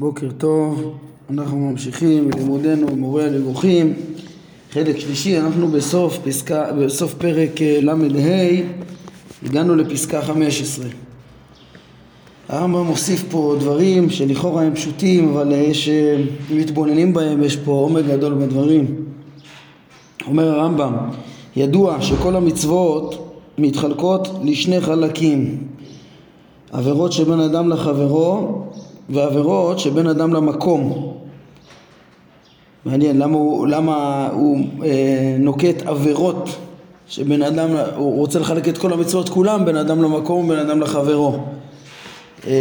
בוקר טוב, אנחנו ממשיכים בלימודנו במורה הנבוכים, חלק שלישי, אנחנו בסוף, פסקה, בסוף פרק אה, ל"ה, הגענו לפסקה 15. הרמב"ם מוסיף פה דברים שלכאורה הם פשוטים, אבל יש, אה, אם מתבוננים בהם, יש פה עומק גדול בדברים. אומר הרמב"ם, ידוע שכל המצוות מתחלקות לשני חלקים, עבירות שבין אדם לחברו ועבירות שבין אדם למקום. מעניין למה הוא, למה הוא אה, נוקט עבירות שבין אדם, הוא רוצה לחלק את כל המצוות כולם בין אדם למקום ובין אדם לחברו. אה,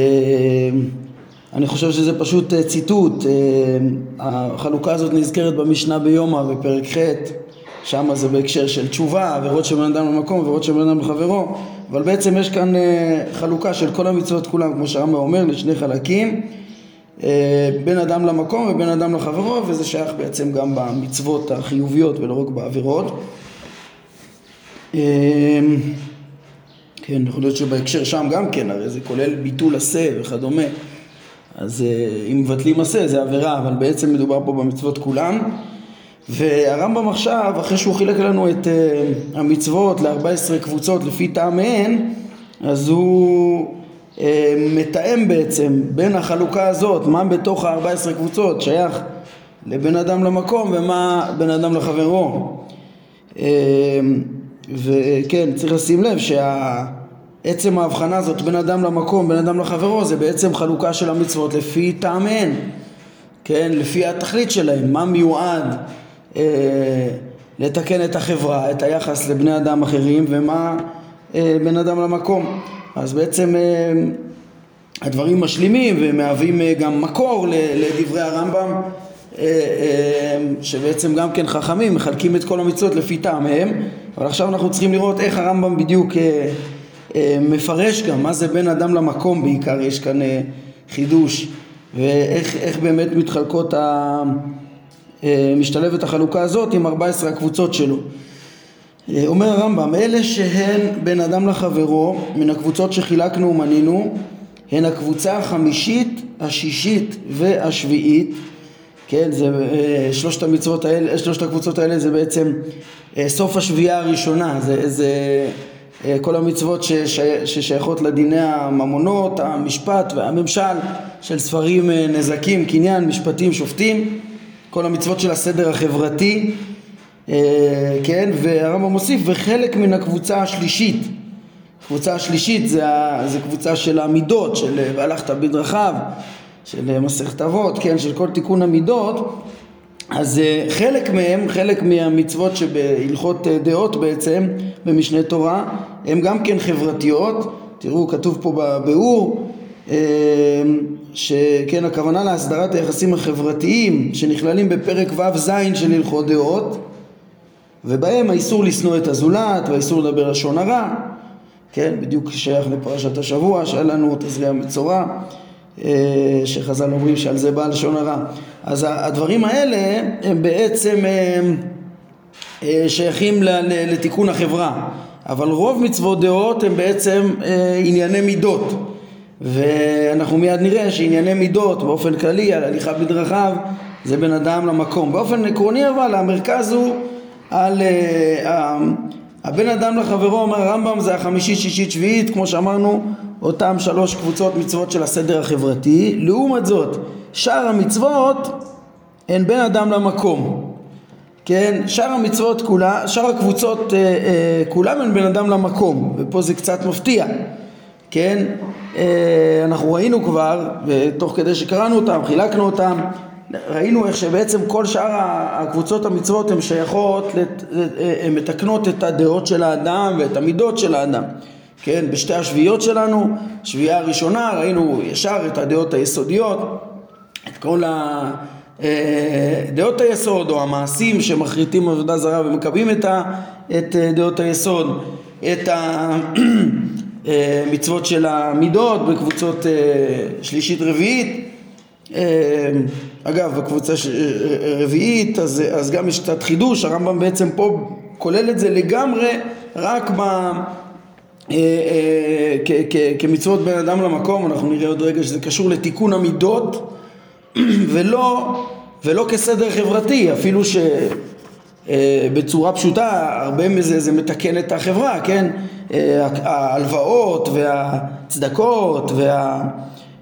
אני חושב שזה פשוט אה, ציטוט, אה, החלוקה הזאת נזכרת במשנה ביומא בפרק ח' שם זה בהקשר של תשובה, עבירות שבין אדם למקום, עבירות שבין אדם לחברו, אבל בעצם יש כאן אה, חלוקה של כל המצוות כולם, כמו שהרמב"ם אומר, לשני חלקים, אה, בין אדם למקום ובין אדם לחברו, וזה שייך בעצם גם במצוות החיוביות ולא רק בעבירות. אה, כן, יכול להיות שבהקשר שם גם כן, הרי זה כולל ביטול עשה וכדומה, אז אם מבטלים עשה זה עבירה, אבל בעצם מדובר פה במצוות כולם. והרמב"ם עכשיו, אחרי שהוא חילק לנו את uh, המצוות ל-14 קבוצות לפי טעמיהן, אז הוא uh, מתאם בעצם בין החלוקה הזאת, מה בתוך ה-14 קבוצות שייך לבין אדם למקום ומה בין אדם לחברו. Uh, וכן, צריך לשים לב שעצם ההבחנה הזאת בין אדם למקום, בין אדם לחברו, זה בעצם חלוקה של המצוות לפי טעמיהן, כן, לפי התכלית שלהם, מה מיועד אה, לתקן את החברה, את היחס לבני אדם אחרים ומה אה, בין אדם למקום. אז בעצם אה, הדברים משלימים ומהווים גם מקור לדברי הרמב"ם שבעצם גם כן חכמים מחלקים את כל המצוות לפי טעמיהם אבל עכשיו אנחנו צריכים לראות איך הרמב"ם בדיוק מפרש גם מה זה בין אדם למקום בעיקר יש כאן חידוש ואיך באמת מתחלקות ה... אה, משתלבת החלוקה הזאת עם 14 הקבוצות שלו. אה, אומר הרמב"ם, אלה שהן בין אדם לחברו, מן הקבוצות שחילקנו ומנינו, הן הקבוצה החמישית, השישית והשביעית, כן, זה אה, שלושת המצוות האלה, שלושת הקבוצות האלה זה בעצם סוף השביעייה הראשונה, זה, זה כל המצוות ששי, ששייכות לדיני הממונות, המשפט והממשל של ספרים נזקים, קניין, משפטים, שופטים כל המצוות של הסדר החברתי, אה, כן, והרמב"ם מוסיף, וחלק מן הקבוצה השלישית, הקבוצה השלישית זה, זה קבוצה של המידות, של והלכת בדרכיו, של מסכת אבות, כן, של כל תיקון המידות, אז אה, חלק מהם, חלק מהמצוות שבהלכות אה, דעות בעצם, במשנה תורה, הם גם כן חברתיות, תראו כתוב פה בביאור שכן הכוונה להסדרת היחסים החברתיים שנכללים בפרק ו"ז של הלכות דעות ובהם האיסור לשנוא את הזולת והאיסור לדבר לשון הרע כן, בדיוק שייך לפרשת השבוע שהיה לנו תזריע מצורע אה, שחז"ל אומרים שעל זה בא לשון הרע. אז הדברים האלה הם בעצם אמ, אה, שייכים לתיקון החברה אבל רוב מצוות דעות הם בעצם אה, ענייני מידות ואנחנו מיד נראה שענייני מידות באופן כללי על הליכה בדרכיו זה בין אדם למקום. באופן עקרוני אבל המרכז הוא על uh, הבן אדם לחברו אומר הרמב"ם זה החמישית, שישית, שביעית כמו שאמרנו אותם שלוש קבוצות מצוות של הסדר החברתי. לעומת זאת שאר המצוות הן בין אדם למקום. כן, שאר המצוות כולה, שאר הקבוצות אה, אה, כולם הן בין אדם למקום ופה זה קצת מפתיע כן, אה, אנחנו ראינו כבר, ותוך כדי שקראנו אותם, חילקנו אותם, ראינו איך שבעצם כל שאר הקבוצות המצוות הן שייכות, הן מתקנות את הדעות של האדם ואת המידות של האדם. כן, בשתי השביעיות שלנו, שביעייה הראשונה ראינו ישר את הדעות היסודיות, את כל הדעות אה, היסוד או המעשים שמחריטים עבודה זרה ומקבלים את, דעות היסוד, את ה... אה, מצוות של המידות בקבוצות אה, שלישית רביעית אה, אגב בקבוצה רביעית אז, אז גם יש קצת חידוש הרמב"ם בעצם פה כולל את זה לגמרי רק ב... כמצוות בין אדם למקום אנחנו נראה עוד רגע שזה קשור לתיקון המידות ולא, ולא כסדר חברתי, אפילו שבצורה פשוטה הרבה מזה זה מתקן את החברה, כן? ההלוואות והצדקות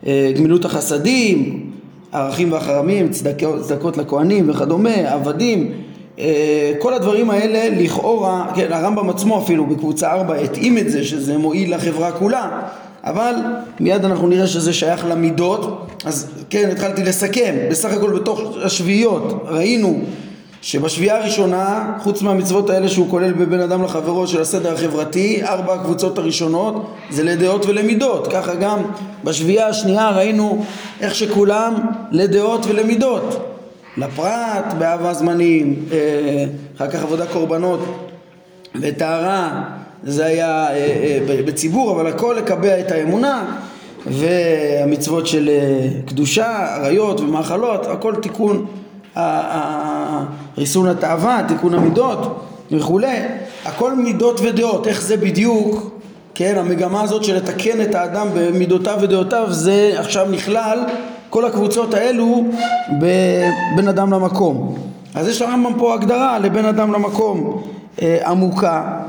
והגמילות החסדים, הערכים והחרמים, צדקות, צדקות לכהנים וכדומה, עבדים אה, כל הדברים האלה לכאורה, כן, הרמב"ם עצמו אפילו בקבוצה 4 התאים את זה שזה מועיל לחברה כולה אבל מיד אנחנו נראה שזה שייך למידות. אז כן, התחלתי לסכם. בסך הכל בתוך השביעיות ראינו שבשביעה הראשונה, חוץ מהמצוות האלה שהוא כולל בבין אדם לחברו של הסדר החברתי, ארבע הקבוצות הראשונות זה לדעות ולמידות. ככה גם בשביעה השנייה ראינו איך שכולם לדעות ולמידות. לפרט באהבה זמנים, אה, אחר כך עבודה קורבנות וטהרה, זה היה אה, אה, בציבור, אבל הכל לקבע את האמונה והמצוות של קדושה, עריות ומאכלות, הכל תיקון ריסון התאווה, תיקון המידות וכולי, הכל מידות ודעות, איך זה בדיוק, כן, המגמה הזאת של לתקן את האדם במידותיו ודעותיו זה עכשיו נכלל כל הקבוצות האלו בין אדם למקום. אז יש לרמב"ם פה הגדרה לבין אדם למקום אה, עמוקה,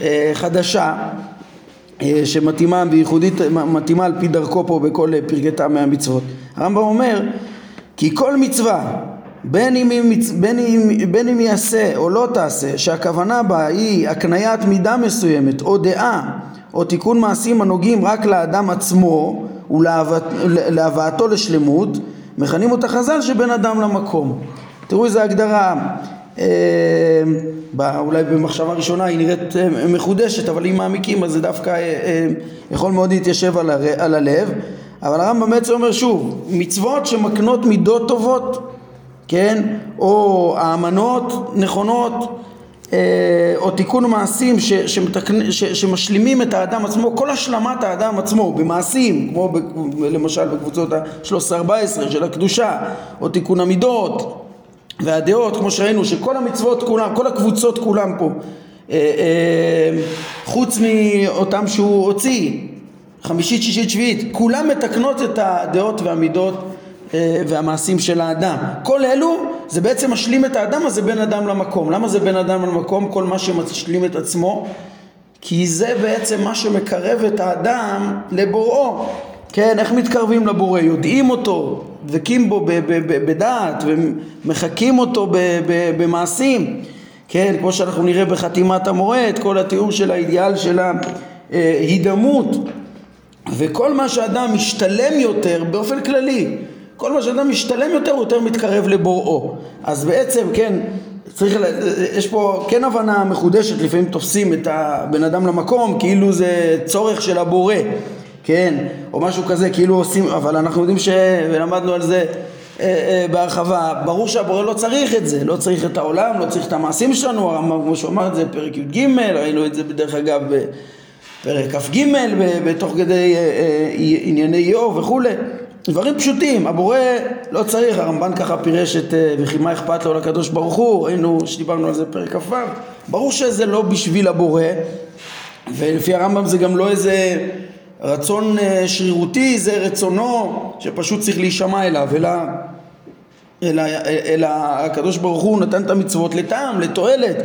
אה, חדשה, אה, שמתאימה וייחודית, מתאימה על פי דרכו פה בכל פרקי טעמי המצוות. הרמב"ם אומר כי כל מצווה בין אם, בין, אם, בין אם יעשה או לא תעשה, שהכוונה בה היא הקניית מידה מסוימת או דעה או תיקון מעשים הנוגעים רק לאדם עצמו ולהבאתו לשלמות, מכנים אותה חז"ל שבין אדם למקום. תראו איזה הגדרה, אה, אולי במחשבה ראשונה היא נראית אה, מחודשת, אבל אם מעמיקים אז זה דווקא אה, אה, יכול מאוד להתיישב על, הר, על הלב. אבל הרמב"ם בעצם אומר שוב, מצוות שמקנות מידות טובות כן? או האמנות נכונות אה, או תיקון מעשים ש, שמתקנ... ש, שמשלימים את האדם עצמו, כל השלמת האדם עצמו במעשים, כמו ב, למשל בקבוצות ה-13-14 של הקדושה, או תיקון המידות והדעות, כמו שראינו שכל המצוות כולם, כל הקבוצות כולם פה, אה, אה, חוץ מאותם שהוא הוציא, חמישית, שישית, שביעית, כולם מתקנות את הדעות והמידות והמעשים של האדם. כל אלו זה בעצם משלים את האדם, אז זה בין אדם למקום. למה זה בין אדם למקום? כל מה שמשלים את עצמו. כי זה בעצם מה שמקרב את האדם לבוראו. כן, איך מתקרבים לבורא? יודעים אותו, דבקים בו בדעת ומחקים אותו במעשים. כן, כמו שאנחנו נראה בחתימת את כל התיאור של האידיאל של ההידמות. וכל מה שאדם משתלם יותר באופן כללי כל מה שאדם משתלם יותר הוא יותר מתקרב לבוראו. אז בעצם כן צריך, יש פה כן הבנה מחודשת לפעמים תופסים את הבן אדם למקום כאילו זה צורך של הבורא כן או משהו כזה כאילו עושים אבל אנחנו יודעים ש... ולמדנו על זה אה, אה, בהרחבה ברור שהבורא לא צריך את זה לא צריך את העולם לא צריך את המעשים שלנו כמו שהוא אמר את זה בפרק י"ג ראינו את זה בדרך אגב בפרק כ"ג בתוך כדי אה, ענייני איוב וכולי דברים פשוטים, הבורא לא צריך, הרמב"ן ככה פירש את אה, וכי מה אכפת לו לקדוש ברוך הוא, ראינו שדיברנו על זה בפרק כ"ו, ברור שזה לא בשביל הבורא ולפי הרמב"ם זה גם לא איזה רצון אה, שרירותי, זה רצונו שפשוט צריך להישמע אליו, אלא, אלא, אלא הקדוש ברוך הוא נתן את המצוות לטעם, לתועלת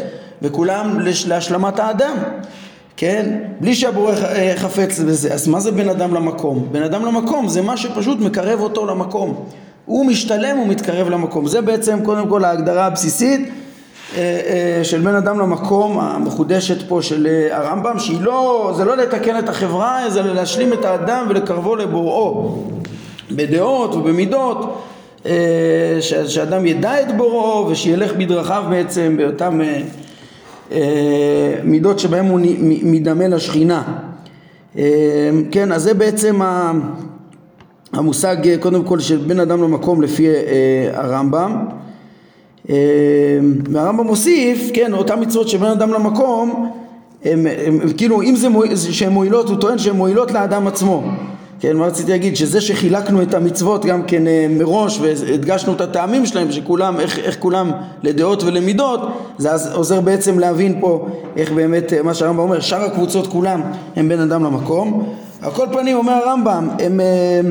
וכולם להשלמת האדם כן? בלי שהבורא אה, חפץ בזה. אז מה זה בן אדם למקום? בן אדם למקום זה מה שפשוט מקרב אותו למקום. הוא משתלם, הוא מתקרב למקום. זה בעצם קודם כל ההגדרה הבסיסית אה, אה, של בן אדם למקום המחודשת פה של הרמב"ם, שהיא לא, זה לא לתקן את החברה, זה להשלים את האדם ולקרבו לבוראו בדעות ובמידות, שאדם ידע את בוראו ושילך בדרכיו בעצם באותם מידות שבהם הוא מדמה לשכינה. אה, כן, אז זה בעצם המושג קודם כל של בין אדם למקום לפי אה, הרמב"ם. והרמב"ם מוסיף, כן, אותן מצוות שבין אדם למקום, הם, הם, הם, כאילו אם זה מועיל, שהן מועילות, הוא טוען שהן מועילות לאדם עצמו. כן, מה רציתי להגיד? שזה שחילקנו את המצוות גם כן אה, מראש והדגשנו את הטעמים שלהם, שכולם, איך, איך כולם לדעות ולמידות, זה עוזר בעצם להבין פה איך באמת, אה, מה שהרמב"ם אומר, שאר הקבוצות כולם הם בין אדם למקום. על כל פנים אומר הרמב"ם, הם, אה,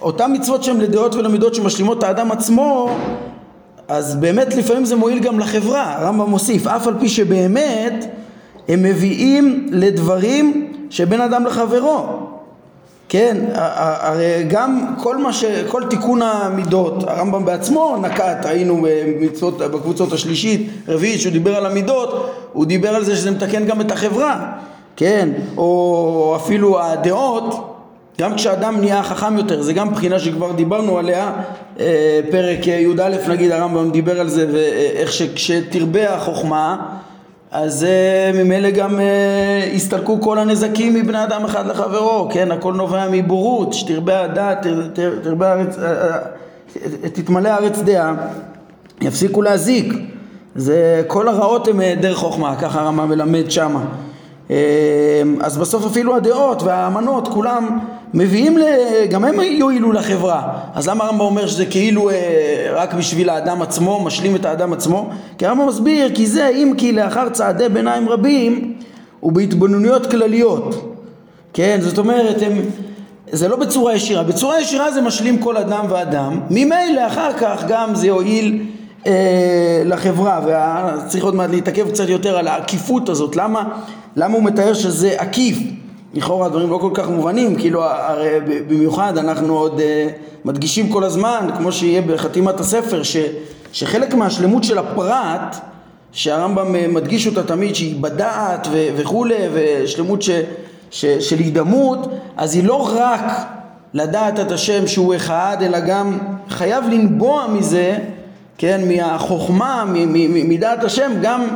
אותן מצוות שהן לדעות ולמידות שמשלימות את האדם עצמו אז באמת לפעמים זה מועיל גם לחברה, הרמב"ם מוסיף, אף על פי שבאמת הם מביאים לדברים שבין אדם לחברו כן, הרי גם כל מה ש... כל תיקון המידות, הרמב"ם בעצמו נקט, ראינו במצוות, בקבוצות השלישית, רביעית, שהוא דיבר על המידות, הוא דיבר על זה שזה מתקן גם את החברה, כן, או אפילו הדעות, גם כשאדם נהיה חכם יותר, זה גם בחינה שכבר דיברנו עליה, אה, פרק י"א נגיד הרמב"ם דיבר על זה ואיך שכשתרבה החוכמה אז uh, ממילא גם uh, הסתלקו כל הנזקים מבני אדם אחד לחברו, כן, הכל נובע מבורות, שתרבה הדעת, תרבה ארץ, uh, תתמלא הארץ דעה, יפסיקו להזיק, זה כל הרעות הן דרך חוכמה, ככה הרמב"ם מלמד שמה. אז בסוף אפילו הדעות והאמנות כולם מביאים, גם הם יועילו לחברה. אז למה הרמב"ם אומר שזה כאילו אה, רק בשביל האדם עצמו, משלים את האדם עצמו? כי הרמב"ם מסביר, כי זה אם כי לאחר צעדי ביניים רבים ובהתבוננויות כלליות. כן, זאת אומרת, הם, זה לא בצורה ישירה, בצורה ישירה זה משלים כל אדם ואדם, ממילא אחר כך גם זה יועיל אה, לחברה, וצריך עוד מעט להתעכב קצת יותר על העקיפות הזאת, למה, למה הוא מתאר שזה עקיף? לכאורה הדברים לא כל כך מובנים, כאילו הרי במיוחד אנחנו עוד uh, מדגישים כל הזמן, כמו שיהיה בחתימת הספר, ש, שחלק מהשלמות של הפרט, שהרמב"ם אה, מדגיש אותה תמיד, שהיא בדעת ו, וכולי, ושלמות ש, ש, של הידמות, אז היא לא רק לדעת את השם שהוא אחד, אלא גם חייב לנבוע מזה, כן, מהחוכמה, מדעת השם, גם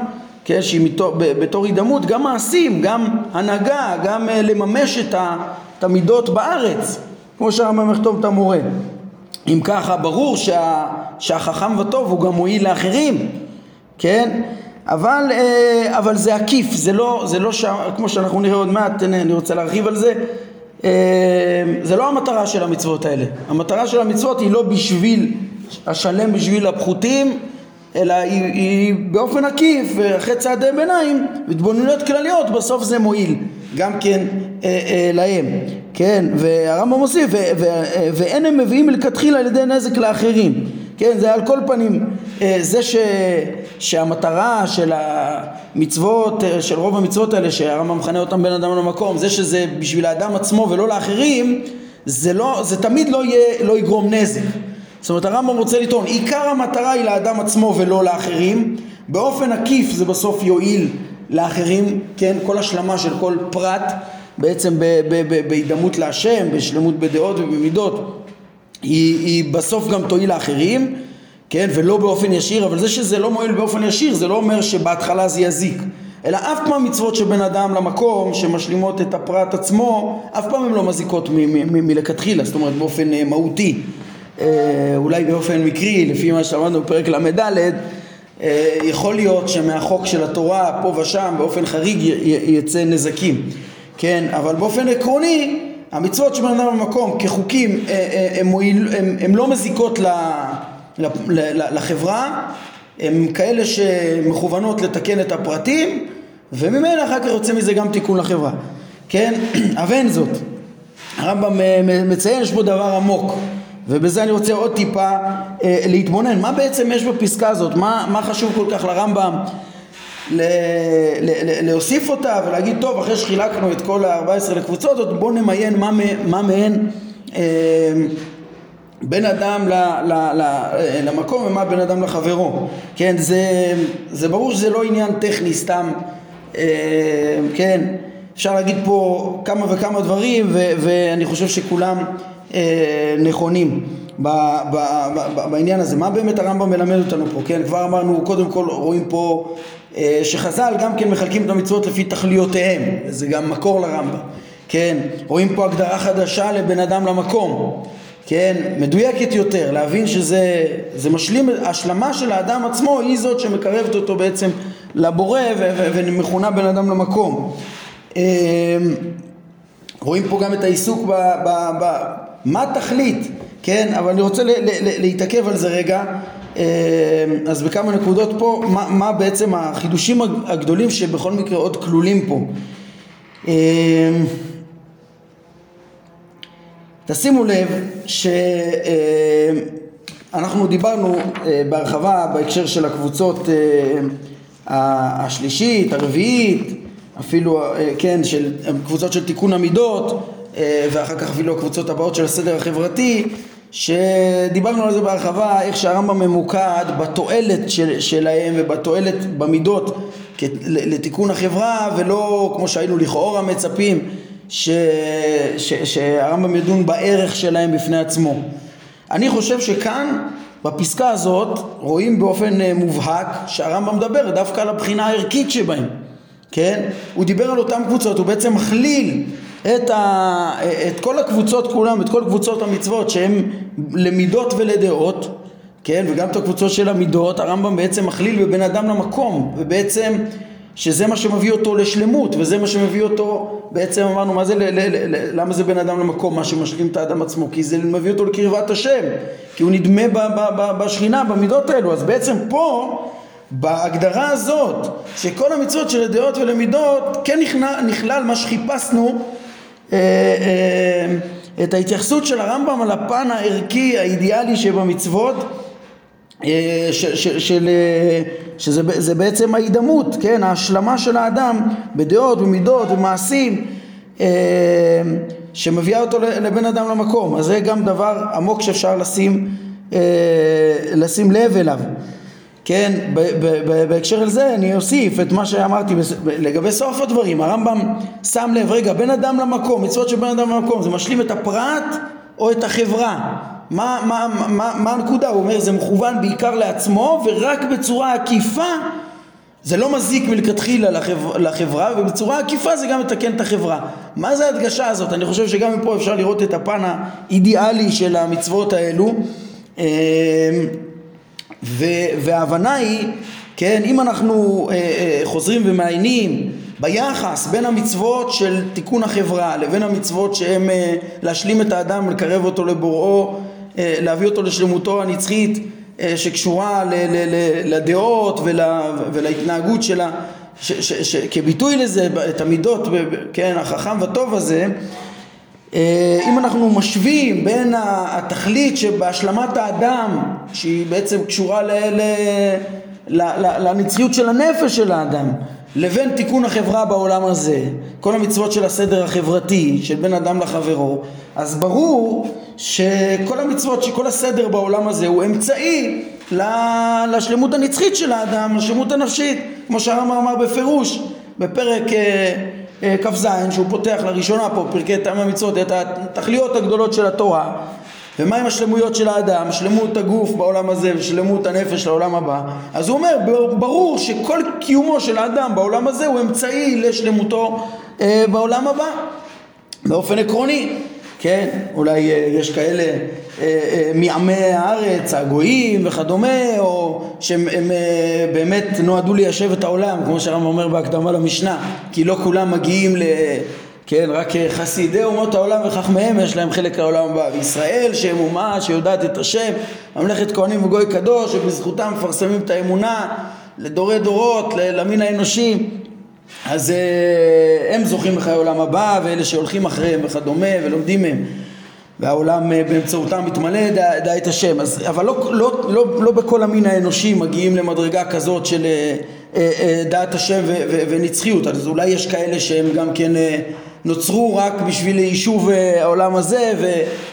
כן, שהיא מתור, בתור הידמות, גם מעשים, גם הנהגה, גם אה, לממש את, המידות בארץ, כמו שהרמב"ם יכתוב את המורה. אם ככה, ברור שה, שהחכם וטוב הוא גם מועיל לאחרים, כן? אבל, אה, אבל זה עקיף, זה לא, זה לא ש... כמו שאנחנו נראה עוד מעט, אני רוצה להרחיב על זה, אה, זה לא המטרה של המצוות האלה. המטרה של המצוות היא לא בשביל השלם בשביל הפחותים, אלא היא, היא באופן עקיף ואחרי צעדי ביניים התבוננויות כלליות בסוף זה מועיל. גם כן אה, אה, להם. כן והרמב"ם מוסיף אה, ואין הם מביאים מלכתחילה על ידי נזק לאחרים. כן זה על כל פנים. אה, זה ש, שהמטרה של המצוות אה, של רוב המצוות האלה שהרמב"ם מכנה אותם בין אדם למקום זה שזה בשביל האדם עצמו ולא לאחרים זה, לא, זה תמיד לא, יהיה, לא יגרום נזק זאת אומרת הרמב"ם רוצה לטעון עיקר המטרה היא לאדם עצמו ולא לאחרים. באופן עקיף זה בסוף יועיל לאחרים כן? כל השלמה של כל פרט בעצם בהידמות להשם בשלמות בדעות ובמידות היא, היא בסוף גם תועיל לאחרים כן? ולא באופן ישיר אבל זה שזה לא מועיל באופן ישיר זה לא אומר שבהתחלה זה יזיק. אלא אף פעם מצוות שבין אדם למקום שמשלימות את הפרט עצמו אף פעם הן לא מזיקות מלכתחילה זאת אומרת באופן אה, מהותי אולי באופן מקרי, לפי מה שאמרנו בפרק ל"ד, אה, יכול להיות שמהחוק של התורה פה ושם באופן חריג יצא נזקים, כן, אבל באופן עקרוני המצוות שבן אדם במקום כחוקים אה, הן לא מזיקות לחברה, הן כאלה שמכוונות לתקן את הפרטים וממילא אחר כך יוצא מזה גם תיקון לחברה, כן, אבל אין זאת, הרמב"ם מציין יש בו דבר עמוק ובזה אני רוצה עוד טיפה אה, להתבונן, מה בעצם יש בפסקה הזאת, מה, מה חשוב כל כך לרמב"ם? ל, ל, ל, להוסיף אותה ולהגיד טוב אחרי שחילקנו את כל ה-14 לקבוצות הזאת בואו נמיין מה, מה מהן אה, בין אדם ל, ל, ל, למקום ומה בין אדם לחברו, כן זה, זה ברור שזה לא עניין טכני סתם, אה, כן. אפשר להגיד פה כמה וכמה דברים ו, ואני חושב שכולם אה, נכונים ב, ב, ב, בעניין הזה. מה באמת הרמב"ם מלמד אותנו פה? כן, כבר אמרנו, קודם כל רואים פה אה, שחז"ל גם כן מחלקים את המצוות לפי תכליותיהם, זה גם מקור לרמב"ם. כן, רואים פה הגדרה חדשה לבן אדם למקום. כן, מדויקת יותר, להבין שזה זה משלים, השלמה של האדם עצמו היא זאת שמקרבת אותו בעצם לבורא ומכונה בן אדם למקום. רואים פה גם את העיסוק ב, ב, ב, מה תכלית, כן, אבל אני רוצה להתעכב על זה רגע, אה, אז בכמה נקודות פה, מה, מה בעצם החידושים הגדולים שבכל מקרה עוד כלולים פה. אה, תשימו לב שאנחנו אה, דיברנו בהרחבה בהקשר של הקבוצות השלישית, הרביעית, אפילו, כן, של קבוצות של תיקון המידות ואחר כך אפילו הקבוצות הבאות של הסדר החברתי שדיברנו על זה בהרחבה, איך שהרמב"ם ממוקד בתועלת של, שלהם ובתועלת במידות לתיקון החברה ולא כמו שהיינו לכאורה מצפים שהרמב"ם ידון בערך שלהם בפני עצמו. אני חושב שכאן בפסקה הזאת רואים באופן אה, מובהק שהרמב"ם מדבר דווקא על הבחינה הערכית שבהם, כן? הוא דיבר על אותן קבוצות, הוא בעצם מכליל את, ה, את כל הקבוצות כולם, את כל קבוצות המצוות שהן למידות ולדעות, כן, וגם את הקבוצות של המידות, הרמב"ם בעצם מכליל בבין אדם למקום, ובעצם שזה מה שמביא אותו לשלמות, וזה מה שמביא אותו, בעצם אמרנו, מה זה, ל, ל, ל, למה זה בין אדם למקום, מה שמשלים את האדם עצמו? כי זה מביא אותו לקרבת השם, כי הוא נדמה ב, ב, ב, בשכינה, במידות האלו, אז בעצם פה בהגדרה הזאת שכל המצוות של הדעות ולמידות כן נכלל, נכלל מה שחיפשנו אה, אה, את ההתייחסות של הרמב"ם על הפן הערכי האידיאלי שבמצוות אה, של, שזה בעצם ההידמות, כן, ההשלמה של האדם בדעות, במידות, במעשים שמביאה אותו לבן אדם למקום, אז זה גם דבר עמוק שאפשר לשים, לשים לב אליו כן, בהקשר לזה אני אוסיף את מה שאמרתי לגבי סוף הדברים, הרמב"ם שם לב, רגע, בין אדם למקום, מצוות של בין אדם למקום, זה משלים את הפרט או את החברה? מה, מה, מה, מה הנקודה? הוא אומר, זה מכוון בעיקר לעצמו ורק בצורה עקיפה זה לא מזיק מלכתחילה לחבר, לחברה ובצורה עקיפה זה גם מתקן את החברה. מה זה ההדגשה הזאת? אני חושב שגם מפה אפשר לראות את הפן האידיאלי של המצוות האלו. וההבנה היא, כן, אם אנחנו אה, אה, חוזרים ומעיינים ביחס בין המצוות של תיקון החברה לבין המצוות שהם אה, להשלים את האדם, לקרב אותו לבוראו, אה, להביא אותו לשלמותו הנצחית אה, שקשורה ל, ל, ל, לדעות ול, ולהתנהגות שלה ש, ש, ש, כביטוי לזה, את המידות, כן, החכם והטוב הזה אם אנחנו משווים בין התכלית שבהשלמת האדם שהיא בעצם קשורה ל, ל, ל, ל, לנצחיות של הנפש של האדם לבין תיקון החברה בעולם הזה כל המצוות של הסדר החברתי של בין אדם לחברו אז ברור שכל המצוות שכל הסדר בעולם הזה הוא אמצעי לשלמות הנצחית של האדם לשלמות הנפשית כמו שהרמב"ם אמר בפירוש בפרק אה, אה, כ"ז שהוא פותח לראשונה פה פרקי טעם המצוות את התכליות הגדולות של התורה ומה עם השלמויות של האדם, שלמות הגוף בעולם הזה ושלמות הנפש לעולם הבא. אז הוא אומר ברור שכל קיומו של האדם בעולם הזה הוא אמצעי לשלמותו אה, בעולם הבא. באופן עקרוני כן, אולי אה, יש כאלה אה, אה, מעמי הארץ, הגויים וכדומה, או שהם באמת נועדו ליישב את העולם, כמו שהרמב"ם אומר בהקדמה למשנה, כי לא כולם מגיעים ל... כן, רק חסידי אומות העולם וחכמיהם יש להם חלק לעולם הבא. וישראל שהם אומה שיודעת את השם, ממלכת כהנים וגוי קדוש, שבזכותם מפרסמים את האמונה לדורי דורות, למין האנושי. אז uh, הם זוכים בחיי העולם הבא ואלה שהולכים אחריהם וכדומה ולומדים מהם. והעולם uh, באמצעותם מתמלא דע, דע את השם. אז, אבל לא, לא, לא, לא בכל המין האנושי מגיעים למדרגה כזאת של uh, דעת השם ו, ו, ונצחיות. אז אולי יש כאלה שהם גם כן uh, נוצרו רק בשביל יישוב uh, העולם הזה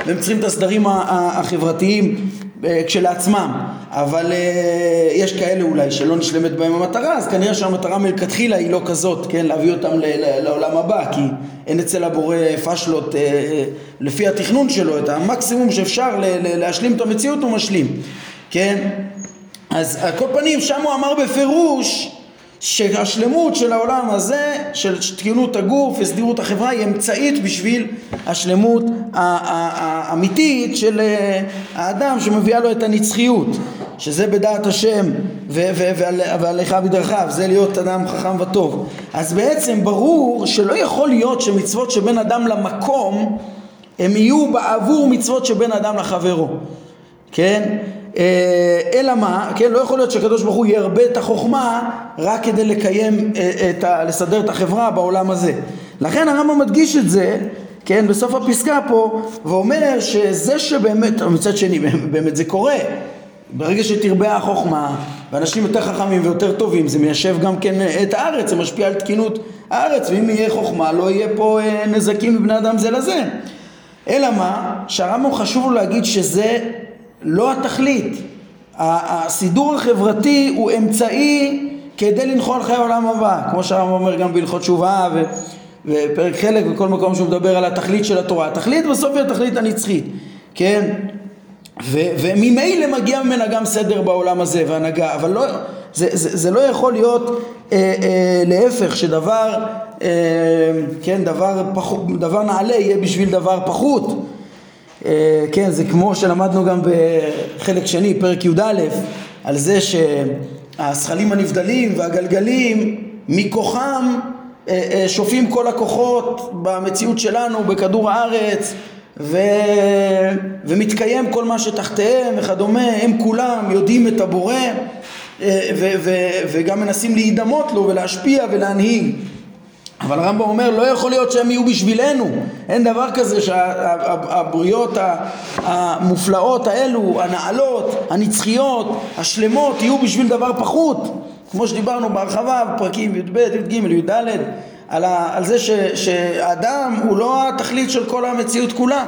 והם צריכים את הסדרים החברתיים אה, כשלעצמם, אבל אה, יש כאלה אולי שלא נשלמת בהם המטרה, אז כנראה שהמטרה מלכתחילה היא לא כזאת, כן, להביא אותם לעולם הבא, כי אין אצל הבורא פשלות אה, לפי התכנון שלו, את המקסימום שאפשר להשלים את המציאות הוא משלים, כן? אז על כל פנים שם הוא אמר בפירוש שהשלמות של העולם הזה, של תקינות הגוף וסדירות החברה, היא אמצעית בשביל השלמות האמיתית של אה, האדם שמביאה לו את הנצחיות, שזה בדעת השם והליכה בדרכיו, זה להיות אדם חכם וטוב. אז בעצם ברור שלא יכול להיות שמצוות שבין אדם למקום הם יהיו בעבור מצוות שבין אדם לחברו, כן? אה, אלא מה, כן, לא יכול להיות שהקדוש ברוך הוא ירבה את החוכמה רק כדי לקיים, אה, את ה, לסדר את החברה בעולם הזה. לכן הרמב"ם מדגיש את זה, כן, בסוף הפסקה פה, ואומר שזה שבאמת, מצד שני, באמת זה קורה. ברגע שתרבה החוכמה, ואנשים יותר חכמים ויותר טובים, זה מיישב גם כן את הארץ, זה משפיע על תקינות הארץ, ואם יהיה חוכמה לא יהיה פה אה, נזקים מבני אדם זה לזה. אלא מה? שהרמב"ם חשוב לו להגיד שזה לא התכלית. הסידור החברתי הוא אמצעי כדי לנחול חיי העולם הבא, כמו שהרמב"ם אומר גם בהלכות תשובה ו... ופרק חלק וכל מקום שהוא מדבר על התכלית של התורה. התכלית בסוף היא התכלית הנצחית, כן? ו- וממילא מגיע ממנה גם סדר בעולם הזה והנהגה, אבל לא, זה, זה, זה לא יכול להיות אה, אה, להפך, שדבר, אה, כן, דבר, פח, דבר נעלה יהיה בשביל דבר פחות. אה, כן, זה כמו שלמדנו גם בחלק שני, פרק י"א, על זה שהזכלים הנבדלים והגלגלים מכוחם אה, אה, שופעים כל הכוחות במציאות שלנו, בכדור הארץ, ו... ומתקיים כל מה שתחתיהם וכדומה, הם כולם יודעים את הבורא ו... ו... וגם מנסים להידמות לו ולהשפיע ולהנהיג. אבל הרמב"ם אומר לא יכול להיות שהם יהיו בשבילנו, אין דבר כזה שהבריות המופלאות האלו, הנעלות, הנצחיות, השלמות, יהיו בשביל דבר פחות, כמו שדיברנו בהרחבה בפרקים י"ב, י"ג, י"ד, על, על זה ש, שהאדם הוא לא התכלית של כל המציאות כולה.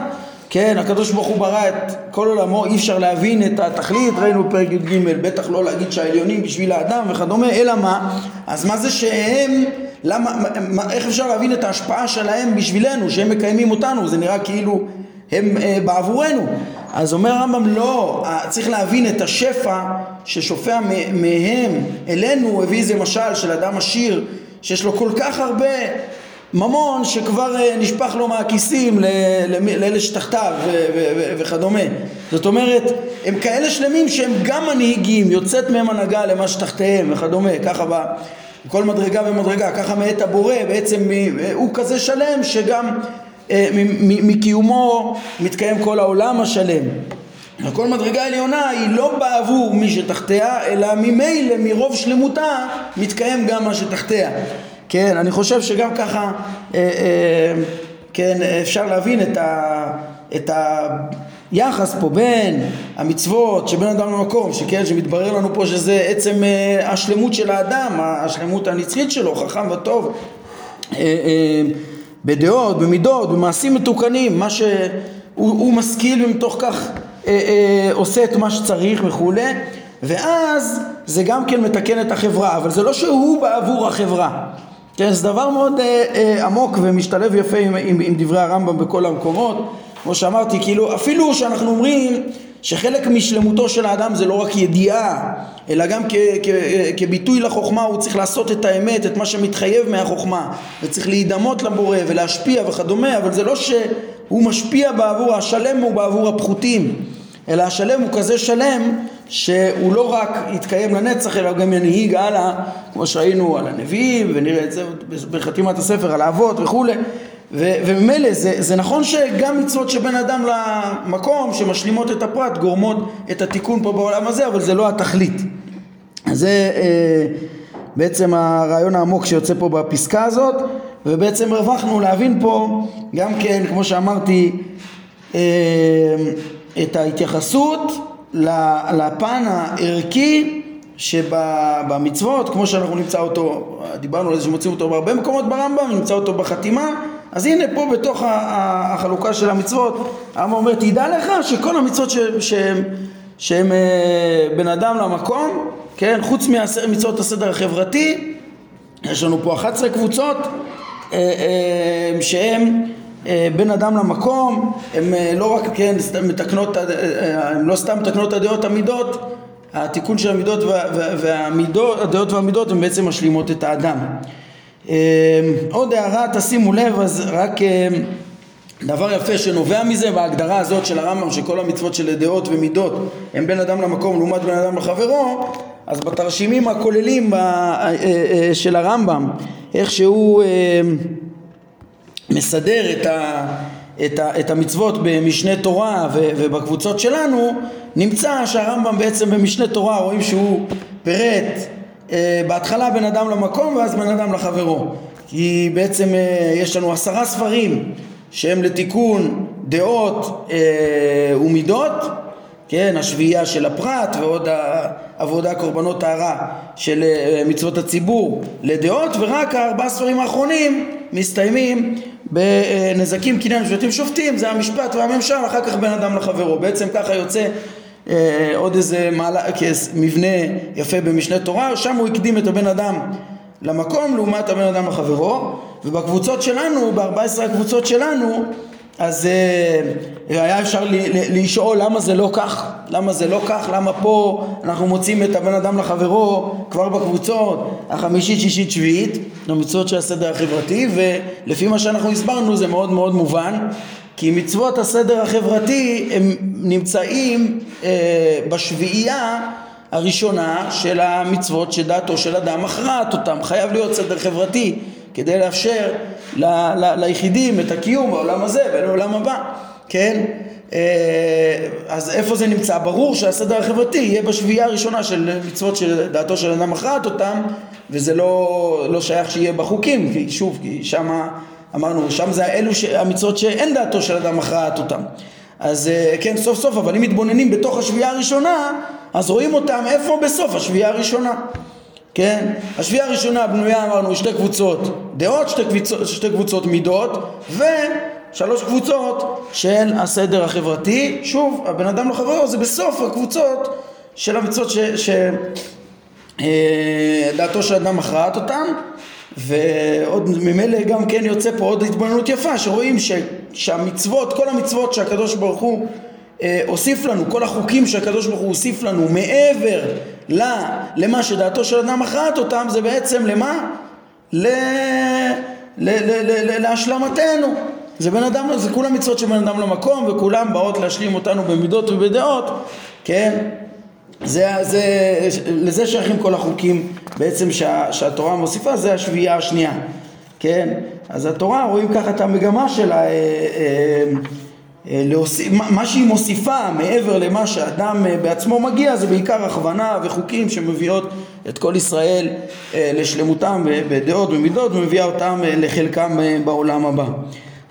כן, הקדוש ברוך הוא ברא את כל עולמו, אי אפשר להבין את התכלית, ראינו בפרק י"ג, בטח לא להגיד שהעליונים בשביל האדם וכדומה, אלא מה? אז מה זה שהם, למה, מה, איך אפשר להבין את ההשפעה שלהם בשבילנו, שהם מקיימים אותנו, זה נראה כאילו הם אה, בעבורנו. אז אומר הרמב"ם, לא, צריך להבין את השפע ששופע מהם אלינו, הוא הביא איזה משל של אדם עשיר שיש לו כל כך הרבה ממון שכבר אה, נשפך לו מהכיסים לאלה שתחתיו וכדומה. זאת אומרת, הם כאלה שלמים שהם גם מנהיגים, יוצאת מהם הנהגה למה שתחתיהם וכדומה, ככה בכל מדרגה ומדרגה, ככה מאת הבורא בעצם הוא כזה שלם שגם אה, מקיומו מתקיים כל העולם השלם. כל מדרגה עליונה היא לא בעבור מי שתחתיה, אלא ממילא, מרוב שלמותה, מתקיים גם מה שתחתיה. כן, אני חושב שגם ככה, אה, אה, כן, אפשר להבין את, ה, את היחס פה בין המצוות שבין אדם למקום, שכן, שמתברר לנו פה שזה עצם אה, השלמות של האדם, השלמות הנצחית שלו, חכם וטוב, אה, אה, בדעות, במידות, במעשים מתוקנים, מה שהוא משכיל ומתוך כך אה, אה, עושה את מה שצריך וכולי, ואז זה גם כן מתקן את החברה, אבל זה לא שהוא בעבור החברה. כן, זה דבר מאוד אה, אה, עמוק ומשתלב יפה עם, עם, עם דברי הרמב"ם בכל המקומות. כמו שאמרתי, כאילו אפילו שאנחנו אומרים שחלק משלמותו של האדם זה לא רק ידיעה, אלא גם כ, כ, כביטוי לחוכמה הוא צריך לעשות את האמת, את מה שמתחייב מהחוכמה, וצריך להידמות לבורא ולהשפיע וכדומה, אבל זה לא שהוא משפיע בעבור השלם הוא בעבור הפחותים, אלא השלם הוא כזה שלם שהוא לא רק יתקיים לנצח אלא גם ינהיג הלאה כמו שראינו על הנביאים ונראה את זה בחתימת הספר על האבות וכולי וממילא זה, זה נכון שגם מצוות שבין אדם למקום שמשלימות את הפרט גורמות את התיקון פה בעולם הזה אבל זה לא התכלית. זה אה, בעצם הרעיון העמוק שיוצא פה בפסקה הזאת ובעצם הרווחנו להבין פה גם כן כמו שאמרתי אה, את ההתייחסות לפן הערכי שבמצוות, כמו שאנחנו נמצא אותו, דיברנו על זה שמוצאים אותו בהרבה מקומות ברמב"ם, נמצא אותו בחתימה, אז הנה פה בתוך החלוקה של המצוות, הרמב"ם אומר, תדע לך שכל המצוות שהם אה, בין אדם למקום, כן, חוץ ממצוות הסדר החברתי, יש לנו פה 11 קבוצות אה, אה, אה, בין אדם למקום, הן לא רק כן מתקנות, הן לא סתם מתקנות את הדעות המידות, התיקון של המידות והמידות, הדעות והמידות הן בעצם משלימות את האדם. עוד הערה, תשימו לב, אז רק דבר יפה שנובע מזה בהגדרה הזאת של הרמב"ם שכל המצוות של דעות ומידות הם בין אדם למקום לעומת בין אדם לחברו אז בתרשימים הכוללים של הרמב"ם איך שהוא מסדר את, ה, את, ה, את המצוות במשנה תורה ו, ובקבוצות שלנו, נמצא שהרמב"ם בעצם במשנה תורה רואים שהוא פירט אה, בהתחלה בין אדם למקום ואז בין אדם לחברו. כי בעצם אה, יש לנו עשרה ספרים שהם לתיקון דעות אה, ומידות, כן, השביעייה של הפרט ועוד העבודה קורבנות טהרה של אה, מצוות הציבור לדעות ורק הארבעה ספרים האחרונים מסתיימים בנזקים קניין שבטים שופטים זה המשפט והממשל אחר כך בין אדם לחברו בעצם ככה יוצא אה, עוד איזה מעלה, מבנה יפה במשנה תורה שם הוא הקדים את הבן אדם למקום לעומת הבן אדם לחברו ובקבוצות שלנו, ב-14 הקבוצות שלנו אז אה, היה אפשר לשאול למה זה לא כך, למה זה לא כך, למה פה אנחנו מוצאים את הבן אדם לחברו כבר בקבוצות החמישית, שישית, שביעית, במצוות של הסדר החברתי ולפי מה שאנחנו הסברנו זה מאוד מאוד מובן כי מצוות הסדר החברתי הם נמצאים אה, בשביעייה הראשונה של המצוות שדעתו של אדם מכרעת אותם, חייב להיות סדר חברתי כדי לאפשר ל, ל, ליחידים את הקיום בעולם הזה ולעולם הבא, כן? אה, אז איפה זה נמצא? ברור שהסדר החברתי יהיה בשביעייה הראשונה של מצוות שדעתו של אדם מכרעת אותם וזה לא, לא שייך שיהיה בחוקים, כי שוב, כי שמה אמרנו, שם זה אלו המצוות שאין דעתו של אדם מכרעת אותם. אז אה, כן, סוף סוף, אבל אם מתבוננים בתוך השביעייה הראשונה, אז רואים אותם איפה בסוף השביעייה הראשונה. כן? השביעייה הראשונה בנויה אמרנו שתי קבוצות דעות, שתי קבוצות, שתי קבוצות מידות ושלוש קבוצות של הסדר החברתי. שוב, הבן אדם לא חברו זה בסוף הקבוצות של המצוות שדעתו אה, של אדם מכרעת אותן ועוד ממילא גם כן יוצא פה עוד התבוננות יפה שרואים ש, שהמצוות, כל המצוות שהקדוש ברוך הוא אה, הוסיף לנו, כל החוקים שהקדוש ברוך הוא הוסיף לנו מעבר ל, למה שדעתו של אדם מכרעת אותם זה בעצם למה? ל, ל, ל, ל, ל, להשלמתנו זה בן אדם, זה כולם מצוות של בן אדם למקום וכולם באות להשלים אותנו במידות ובדעות כן זה, זה, לזה שייכים כל החוקים בעצם שה, שהתורה מוסיפה, זה השביעייה השנייה, כן? אז התורה רואים ככה את המגמה שלה, אה, אה, אה, להוסיף, מה שהיא מוסיפה מעבר למה שאדם אה, בעצמו מגיע זה בעיקר הכוונה וחוקים שמביאות את כל ישראל אה, לשלמותם בדעות ומידות ומביאה אותם אה, לחלקם אה, בעולם הבא.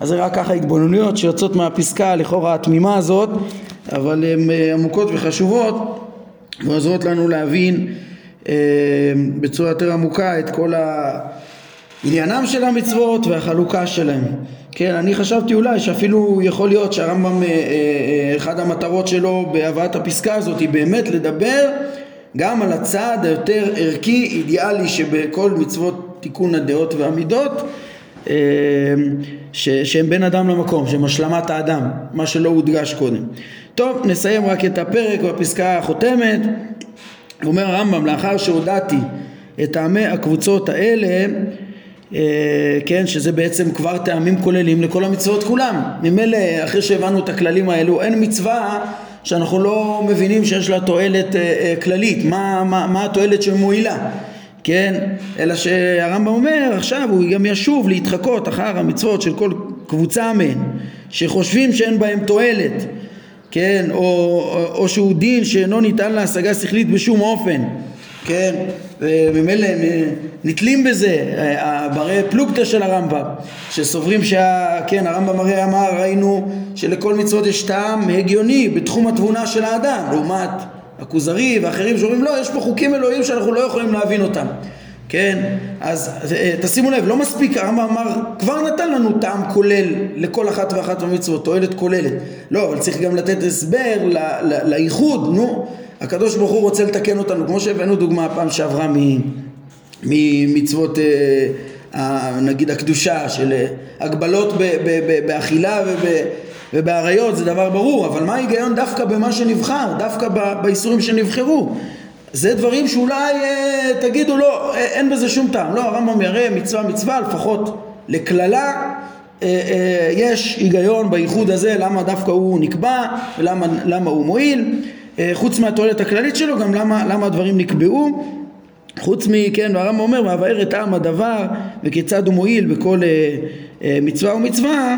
אז זה רק ככה התבוננויות שיוצאות מהפסקה לכאורה התמימה הזאת, אבל הן אה, עמוקות וחשובות ועוזרות לנו להבין אה, בצורה יותר עמוקה את כל עניינם של המצוות והחלוקה שלהם. כן, אני חשבתי אולי שאפילו יכול להיות שהרמב"ם, אה, אה, אחד המטרות שלו בהבאת הפסקה הזאת היא באמת לדבר גם על הצד היותר ערכי, אידיאלי שבכל מצוות תיקון הדעות והמידות ש, שהם בין אדם למקום, שהם השלמת האדם, מה שלא הודגש קודם. טוב, נסיים רק את הפרק בפסקה החותמת. אומר הרמב"ם, לאחר שהודעתי את טעמי הקבוצות האלה, אה, כן, שזה בעצם כבר טעמים כוללים לכל המצוות כולם. ממילא, אחרי שהבנו את הכללים האלו, אין מצווה שאנחנו לא מבינים שיש לה תועלת אה, אה, כללית, מה, מה, מה התועלת שמועילה. כן? אלא שהרמב"ם אומר עכשיו הוא גם ישוב להתחקות אחר המצוות של כל קבוצה מהן שחושבים שאין בהם תועלת כן? או, או, או שהוא דין שאינו ניתן להשגה שכלית בשום אופן כן? וממילא נתלים בזה ברי פלוגתא של הרמב"ם שסוברים שה... כן הרמב"ם הרי אמר ראינו שלכל מצוות יש טעם הגיוני בתחום התבונה של האדם לעומת הכוזרי ואחרים שאומרים לא, יש פה חוקים אלוהים שאנחנו לא יכולים להבין אותם כן? אז אה, תשימו לב, לא מספיק, הרמב"ם אמר, כבר נתן לנו טעם כולל לכל אחת ואחת מהמצוות, תועלת כוללת. לא, אבל צריך גם לתת הסבר לייחוד, נו. הקדוש ברוך הוא רוצה לתקן אותנו, כמו שהבאנו דוגמה הפעם שעברה ממצוות, אה, נגיד הקדושה, של אה, הגבלות באכילה וב... ובאריות זה דבר ברור, אבל מה ההיגיון דווקא במה שנבחר, דווקא באיסורים שנבחרו? זה דברים שאולי אה, תגידו לא, אה, אין בזה שום טעם. לא, הרמב"ם יראה מצווה מצווה, לפחות לקללה, אה, אה, יש היגיון בייחוד הזה, למה דווקא הוא נקבע ולמה הוא מועיל. אה, חוץ מהתועלת הכללית שלו, גם למה, למה הדברים נקבעו. חוץ מכן, והרמב"ם אומר, והבאר את טעם הדבר וכיצד הוא מועיל בכל אה, אה, מצווה ומצווה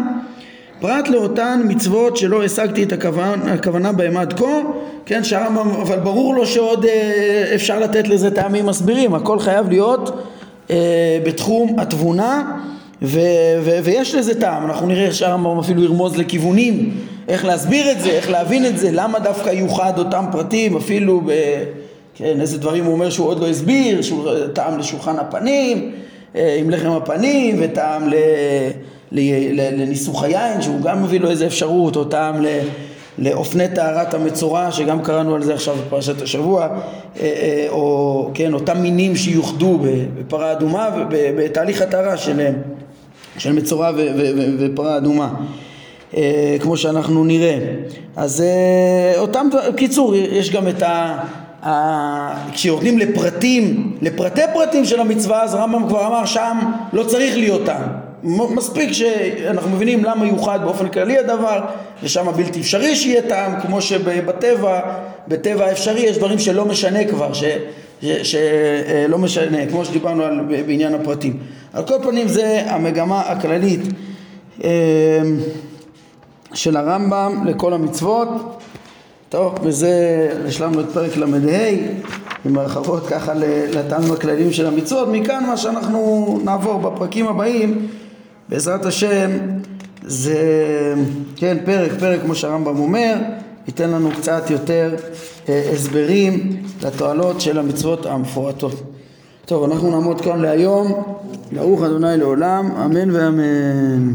פרט לאותן מצוות שלא השגתי את הכוונה, הכוונה בהם עד כה, כן, שהרמב"ם, אבל ברור לו שעוד אה, אפשר לתת לזה טעמים מסבירים, הכל חייב להיות אה, בתחום התבונה ו- ו- ויש לזה טעם, אנחנו נראה שהרמב"ם אפילו ירמוז לכיוונים, איך להסביר את זה, איך להבין את זה, למה דווקא יוחד אותם פרטים, אפילו ב... כן, איזה דברים הוא אומר שהוא עוד לא הסביר, שול... טעם לשולחן הפנים, אה, עם לחם הפנים, וטעם ל... לניסוך היין, שהוא גם מביא לו איזה אפשרות, או טעם ל... לאופני טהרת המצורע, שגם קראנו על זה עכשיו בפרשת השבוע, אה, אה, או כן, אותם מינים שיוחדו בפרה אדומה ובתהליך הטהרה שלהם, של מצורע ופרה אדומה. אה, כמו שאנחנו נראה. אז אותם, קיצור, יש גם את ה... כשיורדים לפרטים, לפרטי פרטים של המצווה, אז הרמב"ם כבר אמר שם לא צריך להיות טעם. מספיק שאנחנו מבינים למה יוחד באופן כללי הדבר ושם בלתי אפשרי שיהיה טעם כמו שבטבע, בטבע האפשרי יש דברים שלא משנה כבר, שלא משנה, כמו שדיברנו על, בעניין הפרטים. על כל פנים זה המגמה הכללית אה, של הרמב"ם לכל המצוות. טוב, וזה השלמנו את פרק ל"ה עם הרחבות ככה לטעמים הכלליים של המצוות. מכאן מה שאנחנו נעבור בפרקים הבאים בעזרת השם זה, כן, פרק, פרק כמו שהרמב"ם אומר, ייתן לנו קצת יותר אה, הסברים לתועלות של המצוות המפורטות. טוב, אנחנו נעמוד כאן להיום, ברוך אדוני לעולם, אמן ואמן.